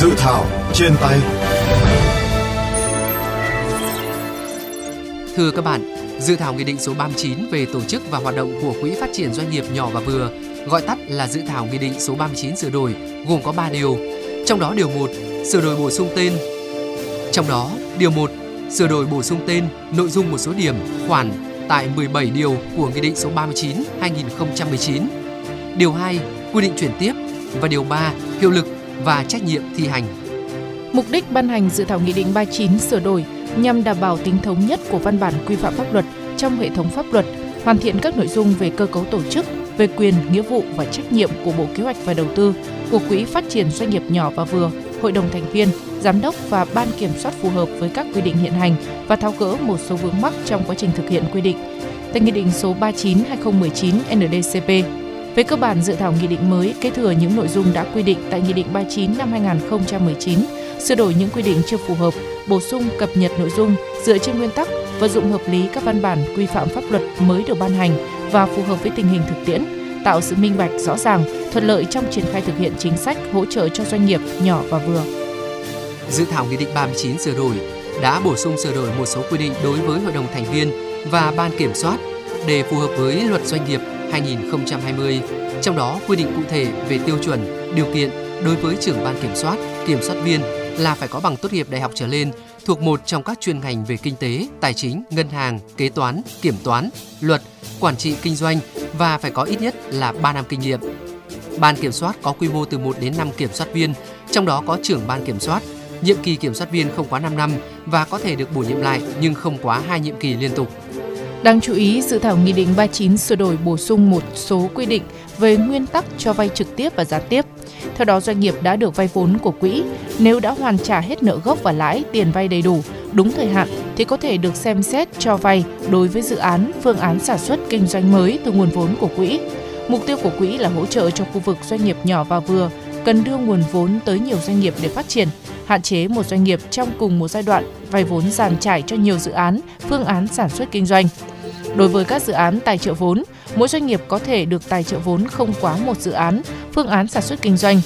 Dự thảo trên tay Thưa các bạn, dự thảo Nghị định số 39 về tổ chức và hoạt động của Quỹ Phát triển Doanh nghiệp nhỏ và vừa, gọi tắt là dự thảo Nghị định số 39 sửa đổi, gồm có 3 điều. Trong đó điều 1, sửa đổi bổ sung tên. Trong đó, điều 1, sửa đổi bổ sung tên, nội dung một số điểm, khoản tại 17 điều của Nghị định số 39 2019. Điều 2, quy định chuyển tiếp và điều 3, hiệu lực và trách nhiệm thi hành. Mục đích ban hành dự thảo Nghị định 39 sửa đổi nhằm đảm bảo tính thống nhất của văn bản quy phạm pháp luật trong hệ thống pháp luật, hoàn thiện các nội dung về cơ cấu tổ chức, về quyền, nghĩa vụ và trách nhiệm của Bộ Kế hoạch và Đầu tư, của Quỹ Phát triển Doanh nghiệp nhỏ và vừa, Hội đồng thành viên, Giám đốc và Ban kiểm soát phù hợp với các quy định hiện hành và tháo gỡ một số vướng mắc trong quá trình thực hiện quy định. Tại Nghị định số 39-2019 NDCP, về cơ bản, dự thảo nghị định mới kế thừa những nội dung đã quy định tại Nghị định 39 năm 2019, sửa đổi những quy định chưa phù hợp, bổ sung cập nhật nội dung dựa trên nguyên tắc vận dụng hợp lý các văn bản quy phạm pháp luật mới được ban hành và phù hợp với tình hình thực tiễn, tạo sự minh bạch rõ ràng, thuận lợi trong triển khai thực hiện chính sách hỗ trợ cho doanh nghiệp nhỏ và vừa. Dự thảo Nghị định 39 sửa đổi đã bổ sung sửa đổi một số quy định đối với hội đồng thành viên và ban kiểm soát để phù hợp với luật doanh nghiệp 2020, trong đó quy định cụ thể về tiêu chuẩn, điều kiện đối với trưởng ban kiểm soát, kiểm soát viên là phải có bằng tốt nghiệp đại học trở lên thuộc một trong các chuyên ngành về kinh tế, tài chính, ngân hàng, kế toán, kiểm toán, luật, quản trị kinh doanh và phải có ít nhất là 3 năm kinh nghiệm. Ban kiểm soát có quy mô từ 1 đến 5 kiểm soát viên, trong đó có trưởng ban kiểm soát. Nhiệm kỳ kiểm soát viên không quá 5 năm và có thể được bổ nhiệm lại nhưng không quá 2 nhiệm kỳ liên tục. Đáng chú ý, dự thảo Nghị định 39 sửa đổi bổ sung một số quy định về nguyên tắc cho vay trực tiếp và gián tiếp. Theo đó, doanh nghiệp đã được vay vốn của quỹ, nếu đã hoàn trả hết nợ gốc và lãi tiền vay đầy đủ, đúng thời hạn thì có thể được xem xét cho vay đối với dự án, phương án sản xuất kinh doanh mới từ nguồn vốn của quỹ. Mục tiêu của quỹ là hỗ trợ cho khu vực doanh nghiệp nhỏ và vừa, cần đưa nguồn vốn tới nhiều doanh nghiệp để phát triển, hạn chế một doanh nghiệp trong cùng một giai đoạn vay vốn giàn trải cho nhiều dự án, phương án sản xuất kinh doanh. Đối với các dự án tài trợ vốn, mỗi doanh nghiệp có thể được tài trợ vốn không quá một dự án, phương án sản xuất kinh doanh.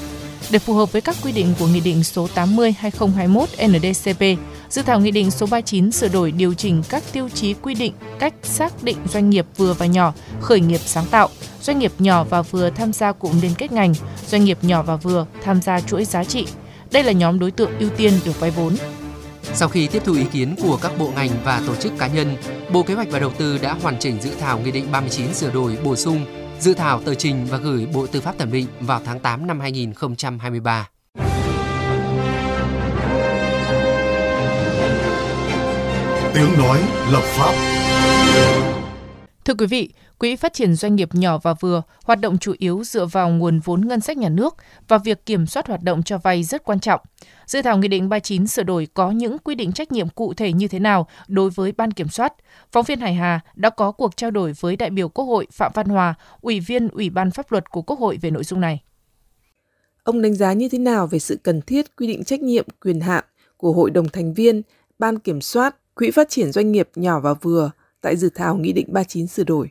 Để phù hợp với các quy định của Nghị định số 80-2021 NDCP, dự thảo Nghị định số 39 sửa đổi điều chỉnh các tiêu chí quy định cách xác định doanh nghiệp vừa và nhỏ, khởi nghiệp sáng tạo, doanh nghiệp nhỏ và vừa tham gia cụm liên kết ngành, doanh nghiệp nhỏ và vừa tham gia chuỗi giá trị. Đây là nhóm đối tượng ưu tiên được vay vốn. Sau khi tiếp thu ý kiến của các bộ ngành và tổ chức cá nhân, Bộ Kế hoạch và Đầu tư đã hoàn chỉnh dự thảo Nghị định 39 sửa đổi bổ sung dự thảo tờ trình và gửi Bộ Tư pháp thẩm định vào tháng 8 năm 2023. Tiếng nói lập pháp Thưa quý vị, Quỹ phát triển doanh nghiệp nhỏ và vừa hoạt động chủ yếu dựa vào nguồn vốn ngân sách nhà nước và việc kiểm soát hoạt động cho vay rất quan trọng. Dự thảo Nghị định 39 sửa đổi có những quy định trách nhiệm cụ thể như thế nào đối với ban kiểm soát. Phóng viên Hải Hà đã có cuộc trao đổi với đại biểu Quốc hội Phạm Văn Hòa, Ủy viên Ủy ban Pháp luật của Quốc hội về nội dung này. Ông đánh giá như thế nào về sự cần thiết quy định trách nhiệm quyền hạn của Hội đồng thành viên, Ban kiểm soát, Quỹ phát triển doanh nghiệp nhỏ và vừa tại dự thảo Nghị định 39 sửa đổi?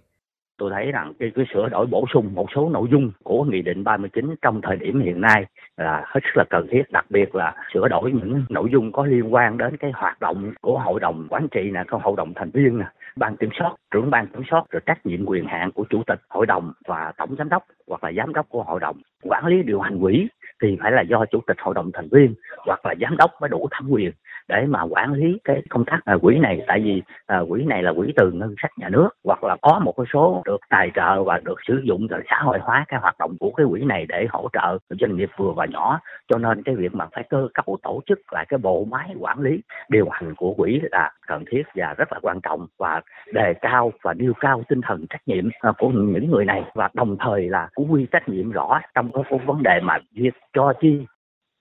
tôi thấy rằng cái, cái sửa đổi bổ sung một số nội dung của nghị định 39 trong thời điểm hiện nay là hết sức là cần thiết đặc biệt là sửa đổi những nội dung có liên quan đến cái hoạt động của hội đồng quản trị nè của hội đồng thành viên nè ban kiểm soát trưởng ban kiểm soát rồi trách nhiệm quyền hạn của chủ tịch hội đồng và tổng giám đốc hoặc là giám đốc của hội đồng quản lý điều hành quỹ thì phải là do chủ tịch hội đồng thành viên hoặc là giám đốc mới đủ thẩm quyền để mà quản lý cái công tác à, quỹ này. Tại vì à, quỹ này là quỹ từ ngân sách nhà nước hoặc là có một cái số được tài trợ và được sử dụng để xã hội hóa cái hoạt động của cái quỹ này để hỗ trợ doanh nghiệp vừa và nhỏ. Cho nên cái việc mà phải cơ cấu tổ chức lại cái bộ máy quản lý điều hành của quỹ là cần thiết và rất là quan trọng và đề cao và nêu cao tinh thần trách nhiệm à, của những người này. Và đồng thời là cũng quy trách nhiệm rõ trong cái vấn đề mà việc cho chi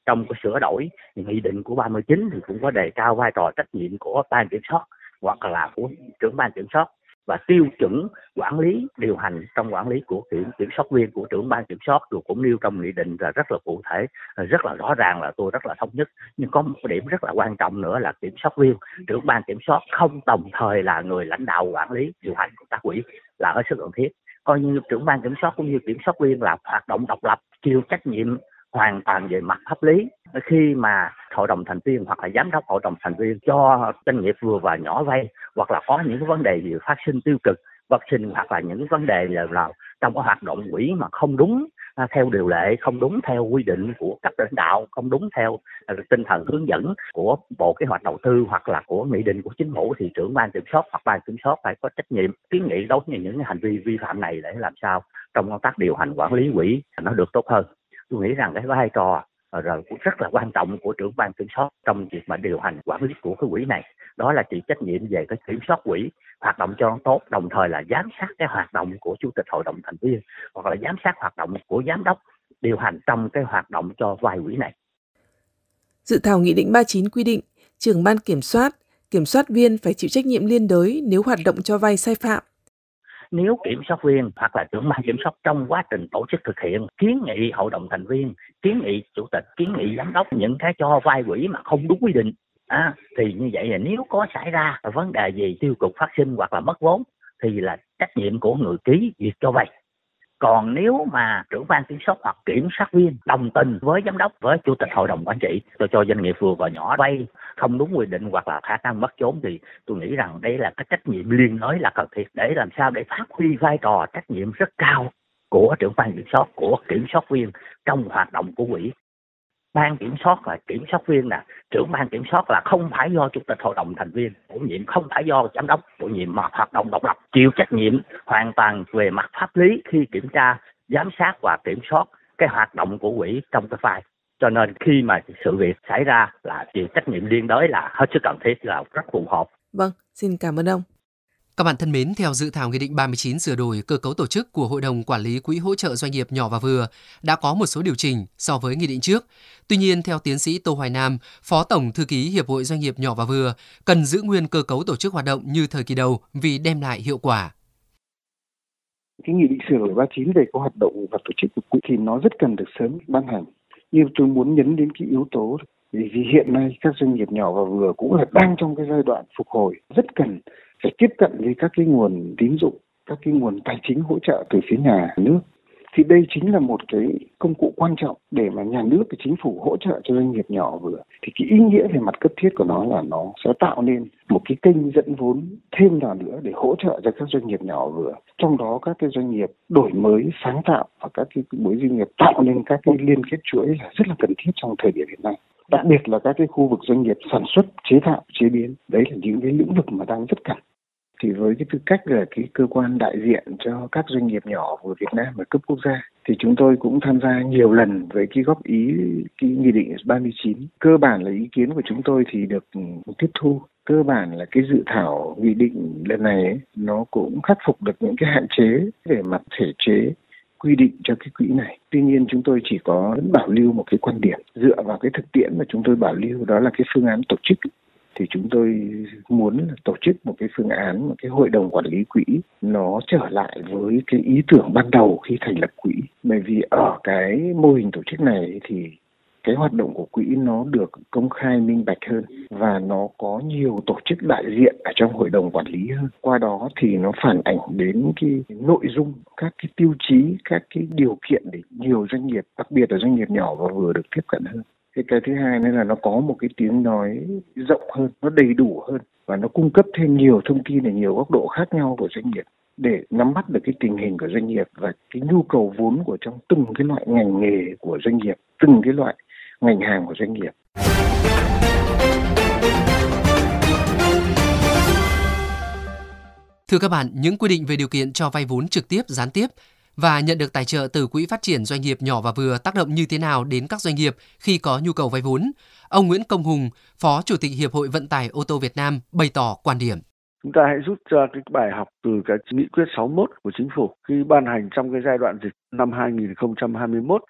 trong cái sửa đổi nghị định của 39 thì cũng có đề cao vai trò trách nhiệm của ban kiểm soát hoặc là của trưởng ban kiểm soát và tiêu chuẩn quản lý, điều hành trong quản lý của kiểm kiểm soát viên của trưởng ban kiểm soát rồi cũng nêu trong nghị định là rất là cụ thể rất là rõ ràng, là tôi rất là thống nhất. Nhưng có một điểm rất là quan trọng nữa là kiểm soát viên, trưởng ban kiểm soát không đồng thời là người lãnh đạo quản lý, điều hành của các quỹ là hết sức cần thiết. Coi như trưởng ban kiểm soát cũng như kiểm soát viên là hoạt động độc lập, chịu trách nhiệm hoàn toàn về mặt pháp lý. Khi mà hội đồng thành viên hoặc là giám đốc hội đồng thành viên cho doanh nghiệp vừa và nhỏ vay hoặc là có những vấn đề gì phát sinh tiêu cực phát sinh hoặc là những vấn đề là, là trong cái hoạt động quỹ mà không đúng à, theo điều lệ không đúng theo quy định của cấp lãnh đạo không đúng theo à, tinh thần hướng dẫn của bộ kế hoạch đầu tư hoặc là của nghị định của chính phủ thì trưởng ban kiểm soát hoặc ban kiểm soát phải có trách nhiệm kiến nghị đối với những hành vi vi phạm này để làm sao trong công tác điều hành quản lý quỹ nó được tốt hơn tôi nghĩ rằng cái vai trò ờ, rồi cũng rất là quan trọng của trưởng ban kiểm soát trong việc mà điều hành quản lý của cái quỹ này đó là chịu trách nhiệm về cái kiểm soát quỹ hoạt động cho nó tốt đồng thời là giám sát cái hoạt động của chủ tịch hội đồng thành viên hoặc là giám sát hoạt động của giám đốc điều hành trong cái hoạt động cho vay quỹ này. Dự thảo Nghị định 39 quy định trưởng ban kiểm soát, kiểm soát viên phải chịu trách nhiệm liên đới nếu hoạt động cho vay sai phạm nếu kiểm soát viên hoặc là trưởng ban kiểm soát trong quá trình tổ chức thực hiện kiến nghị hội đồng thành viên kiến nghị chủ tịch kiến nghị giám đốc những cái cho vay quỹ mà không đúng quy định à, thì như vậy là nếu có xảy ra vấn đề gì tiêu cực phát sinh hoặc là mất vốn thì là trách nhiệm của người ký việc cho vay còn nếu mà trưởng ban kiểm soát hoặc kiểm soát viên đồng tình với giám đốc, với chủ tịch hội đồng quản trị, tôi cho doanh nghiệp vừa và nhỏ vay không đúng quy định hoặc là khả năng mất trốn thì tôi nghĩ rằng đây là cái trách nhiệm liên đới là cần thiết để làm sao để phát huy vai trò trách nhiệm rất cao của trưởng ban kiểm soát, của kiểm soát viên trong hoạt động của quỹ ban kiểm soát và kiểm soát viên là trưởng ban kiểm soát là không phải do chủ tịch hội đồng thành viên bổ nhiệm không phải do giám đốc bổ nhiệm mà hoạt động độc lập chịu trách nhiệm hoàn toàn về mặt pháp lý khi kiểm tra giám sát và kiểm soát cái hoạt động của quỹ trong cái file cho nên khi mà sự việc xảy ra là chịu trách nhiệm liên đới là hết sức cần thiết là rất phù hợp. Vâng, xin cảm ơn ông. Các bạn thân mến, theo dự thảo Nghị định 39 sửa đổi cơ cấu tổ chức của Hội đồng Quản lý Quỹ hỗ trợ doanh nghiệp nhỏ và vừa đã có một số điều chỉnh so với nghị định trước. Tuy nhiên, theo tiến sĩ Tô Hoài Nam, Phó Tổng Thư ký Hiệp hội Doanh nghiệp nhỏ và vừa, cần giữ nguyên cơ cấu tổ chức hoạt động như thời kỳ đầu vì đem lại hiệu quả. Cái nghị định sửa đổi 39 về có hoạt động và tổ chức của quỹ thì nó rất cần được sớm ban hành. Nhưng tôi muốn nhấn đến cái yếu tố vì vì hiện nay các doanh nghiệp nhỏ và vừa cũng là đang trong cái giai đoạn phục hồi rất cần phải tiếp cận với các cái nguồn tín dụng, các cái nguồn tài chính hỗ trợ từ phía nhà nước. Thì đây chính là một cái công cụ quan trọng để mà nhà nước và chính phủ hỗ trợ cho doanh nghiệp nhỏ vừa. Thì cái ý nghĩa về mặt cấp thiết của nó là nó sẽ tạo nên một cái kênh dẫn vốn thêm nào nữa để hỗ trợ cho các doanh nghiệp nhỏ vừa. Trong đó các cái doanh nghiệp đổi mới, sáng tạo và các cái mối doanh nghiệp tạo nên các cái liên kết chuỗi là rất là cần thiết trong thời điểm hiện nay. Đặc biệt là các cái khu vực doanh nghiệp sản xuất, chế tạo, chế biến, đấy là những cái lĩnh vực mà đang rất cần thì với cái tư cách là cái cơ quan đại diện cho các doanh nghiệp nhỏ của Việt Nam ở cấp quốc gia thì chúng tôi cũng tham gia nhiều lần với cái góp ý cái nghị định 39 cơ bản là ý kiến của chúng tôi thì được ừ, tiếp thu. Cơ bản là cái dự thảo nghị định lần này ấy, nó cũng khắc phục được những cái hạn chế về mặt thể chế quy định cho cái quỹ này. Tuy nhiên chúng tôi chỉ có bảo lưu một cái quan điểm dựa vào cái thực tiễn mà chúng tôi bảo lưu đó là cái phương án tổ chức thì chúng tôi muốn tổ chức một cái phương án, một cái hội đồng quản lý quỹ nó trở lại với cái ý tưởng ban đầu khi thành lập quỹ. Bởi vì ở cái mô hình tổ chức này thì cái hoạt động của quỹ nó được công khai minh bạch hơn và nó có nhiều tổ chức đại diện ở trong hội đồng quản lý hơn. Qua đó thì nó phản ảnh đến cái nội dung, các cái tiêu chí, các cái điều kiện để nhiều doanh nghiệp, đặc biệt là doanh nghiệp nhỏ và vừa được tiếp cận hơn cái cái thứ hai nữa là nó có một cái tiếng nói rộng hơn nó đầy đủ hơn và nó cung cấp thêm nhiều thông tin ở nhiều góc độ khác nhau của doanh nghiệp để nắm bắt được cái tình hình của doanh nghiệp và cái nhu cầu vốn của trong từng cái loại ngành nghề của doanh nghiệp từng cái loại ngành hàng của doanh nghiệp. Thưa các bạn, những quy định về điều kiện cho vay vốn trực tiếp, gián tiếp và nhận được tài trợ từ Quỹ phát triển doanh nghiệp nhỏ và vừa tác động như thế nào đến các doanh nghiệp khi có nhu cầu vay vốn? Ông Nguyễn Công Hùng, Phó Chủ tịch Hiệp hội Vận tải ô tô Việt Nam bày tỏ quan điểm. Chúng ta hãy rút ra cái bài học từ cái nghị quyết 61 của chính phủ khi ban hành trong cái giai đoạn dịch năm 2021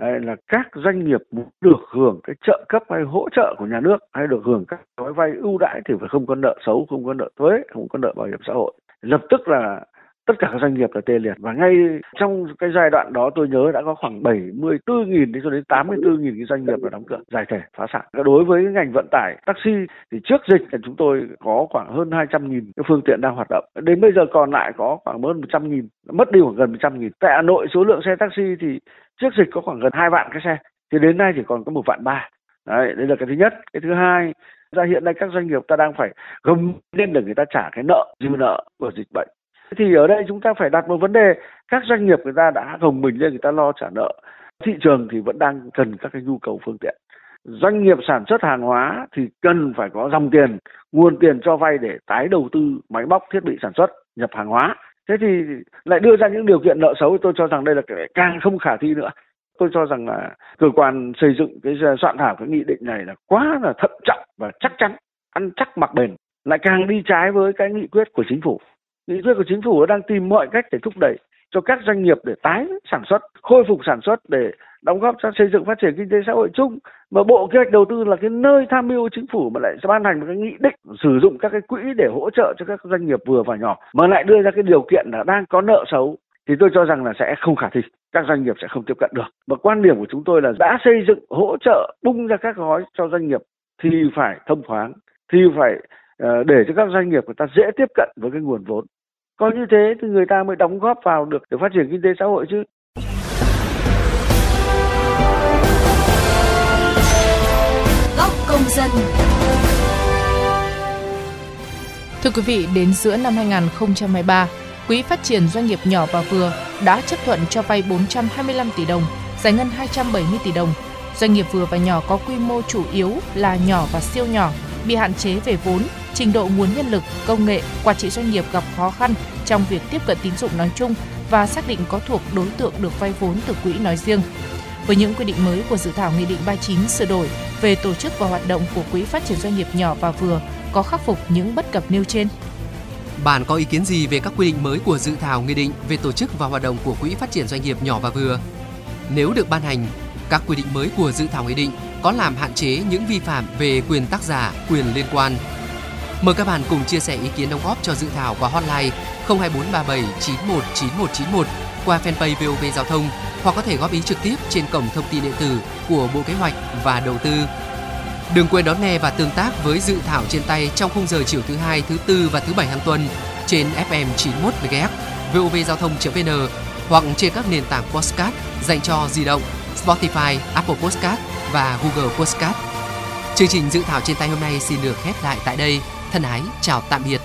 Đấy là các doanh nghiệp muốn được hưởng cái trợ cấp hay hỗ trợ của nhà nước hay được hưởng các gói vay ưu đãi thì phải không có nợ xấu, không có nợ thuế, không có nợ bảo hiểm xã hội. Lập tức là tất cả các doanh nghiệp là tê liệt và ngay trong cái giai đoạn đó tôi nhớ đã có khoảng 74.000 đến cho đến 84.000 cái doanh nghiệp là đóng cửa giải thể phá sản. Đối với ngành vận tải taxi thì trước dịch thì chúng tôi có khoảng hơn 200.000 cái phương tiện đang hoạt động. Đến bây giờ còn lại có khoảng hơn 100.000, mất đi khoảng gần 100.000. Tại Hà Nội số lượng xe taxi thì trước dịch có khoảng gần hai vạn cái xe thì đến nay chỉ còn có một vạn ba đấy đây là cái thứ nhất cái thứ hai ra hiện nay các doanh nghiệp ta đang phải gồng lên để người ta trả cái nợ dư nợ của dịch bệnh thì ở đây chúng ta phải đặt một vấn đề, các doanh nghiệp người ta đã gồng mình lên, người ta lo trả nợ. Thị trường thì vẫn đang cần các cái nhu cầu phương tiện. Doanh nghiệp sản xuất hàng hóa thì cần phải có dòng tiền, nguồn tiền cho vay để tái đầu tư máy móc, thiết bị sản xuất, nhập hàng hóa. Thế thì lại đưa ra những điều kiện nợ xấu, tôi cho rằng đây là càng không khả thi nữa. Tôi cho rằng là cơ quan xây dựng cái soạn thảo cái nghị định này là quá là thận trọng và chắc chắn, ăn chắc mặc bền, lại càng đi trái với cái nghị quyết của chính phủ nghị quyết của chính phủ đang tìm mọi cách để thúc đẩy cho các doanh nghiệp để tái sản xuất, khôi phục sản xuất để đóng góp cho xây dựng phát triển kinh tế xã hội chung. Mà bộ kế hoạch đầu tư là cái nơi tham mưu chính phủ mà lại ban hành một cái nghị định sử dụng các cái quỹ để hỗ trợ cho các doanh nghiệp vừa và nhỏ, mà lại đưa ra cái điều kiện là đang có nợ xấu, thì tôi cho rằng là sẽ không khả thi, các doanh nghiệp sẽ không tiếp cận được. Và quan điểm của chúng tôi là đã xây dựng, hỗ trợ, bung ra các gói cho doanh nghiệp thì phải thông thoáng, thì phải ờ, để cho các doanh nghiệp người ta dễ tiếp cận với cái nguồn vốn có như thế thì người ta mới đóng góp vào được để phát triển kinh tế xã hội chứ góc công dân Thưa quý vị, đến giữa năm 2023, Quỹ phát triển doanh nghiệp nhỏ và vừa đã chấp thuận cho vay 425 tỷ đồng, giải ngân 270 tỷ đồng. Doanh nghiệp vừa và nhỏ có quy mô chủ yếu là nhỏ và siêu nhỏ, bị hạn chế về vốn, trình độ nguồn nhân lực, công nghệ, quản trị doanh nghiệp gặp khó khăn trong việc tiếp cận tín dụng nói chung và xác định có thuộc đối tượng được vay vốn từ quỹ nói riêng. Với những quy định mới của dự thảo Nghị định 39 sửa đổi về tổ chức và hoạt động của Quỹ phát triển doanh nghiệp nhỏ và vừa có khắc phục những bất cập nêu trên. Bạn có ý kiến gì về các quy định mới của dự thảo nghị định về tổ chức và hoạt động của Quỹ phát triển doanh nghiệp nhỏ và vừa? Nếu được ban hành, các quy định mới của dự thảo nghị định có làm hạn chế những vi phạm về quyền tác giả, quyền liên quan. Mời các bạn cùng chia sẻ ý kiến đóng góp cho dự thảo qua hotline 02437 919191 qua fanpage VOV Giao thông hoặc có thể góp ý trực tiếp trên cổng thông tin điện tử của Bộ Kế hoạch và Đầu tư Đừng quên đón nghe và tương tác với dự thảo trên tay trong khung giờ chiều thứ hai, thứ tư và thứ bảy hàng tuần trên FM 91 MHz, vovgiao thông.vn hoặc trên các nền tảng podcast dành cho di động, Spotify, Apple Podcast và Google Podcast. Chương trình dự thảo trên tay hôm nay xin được khép lại tại đây. Thân ái chào tạm biệt.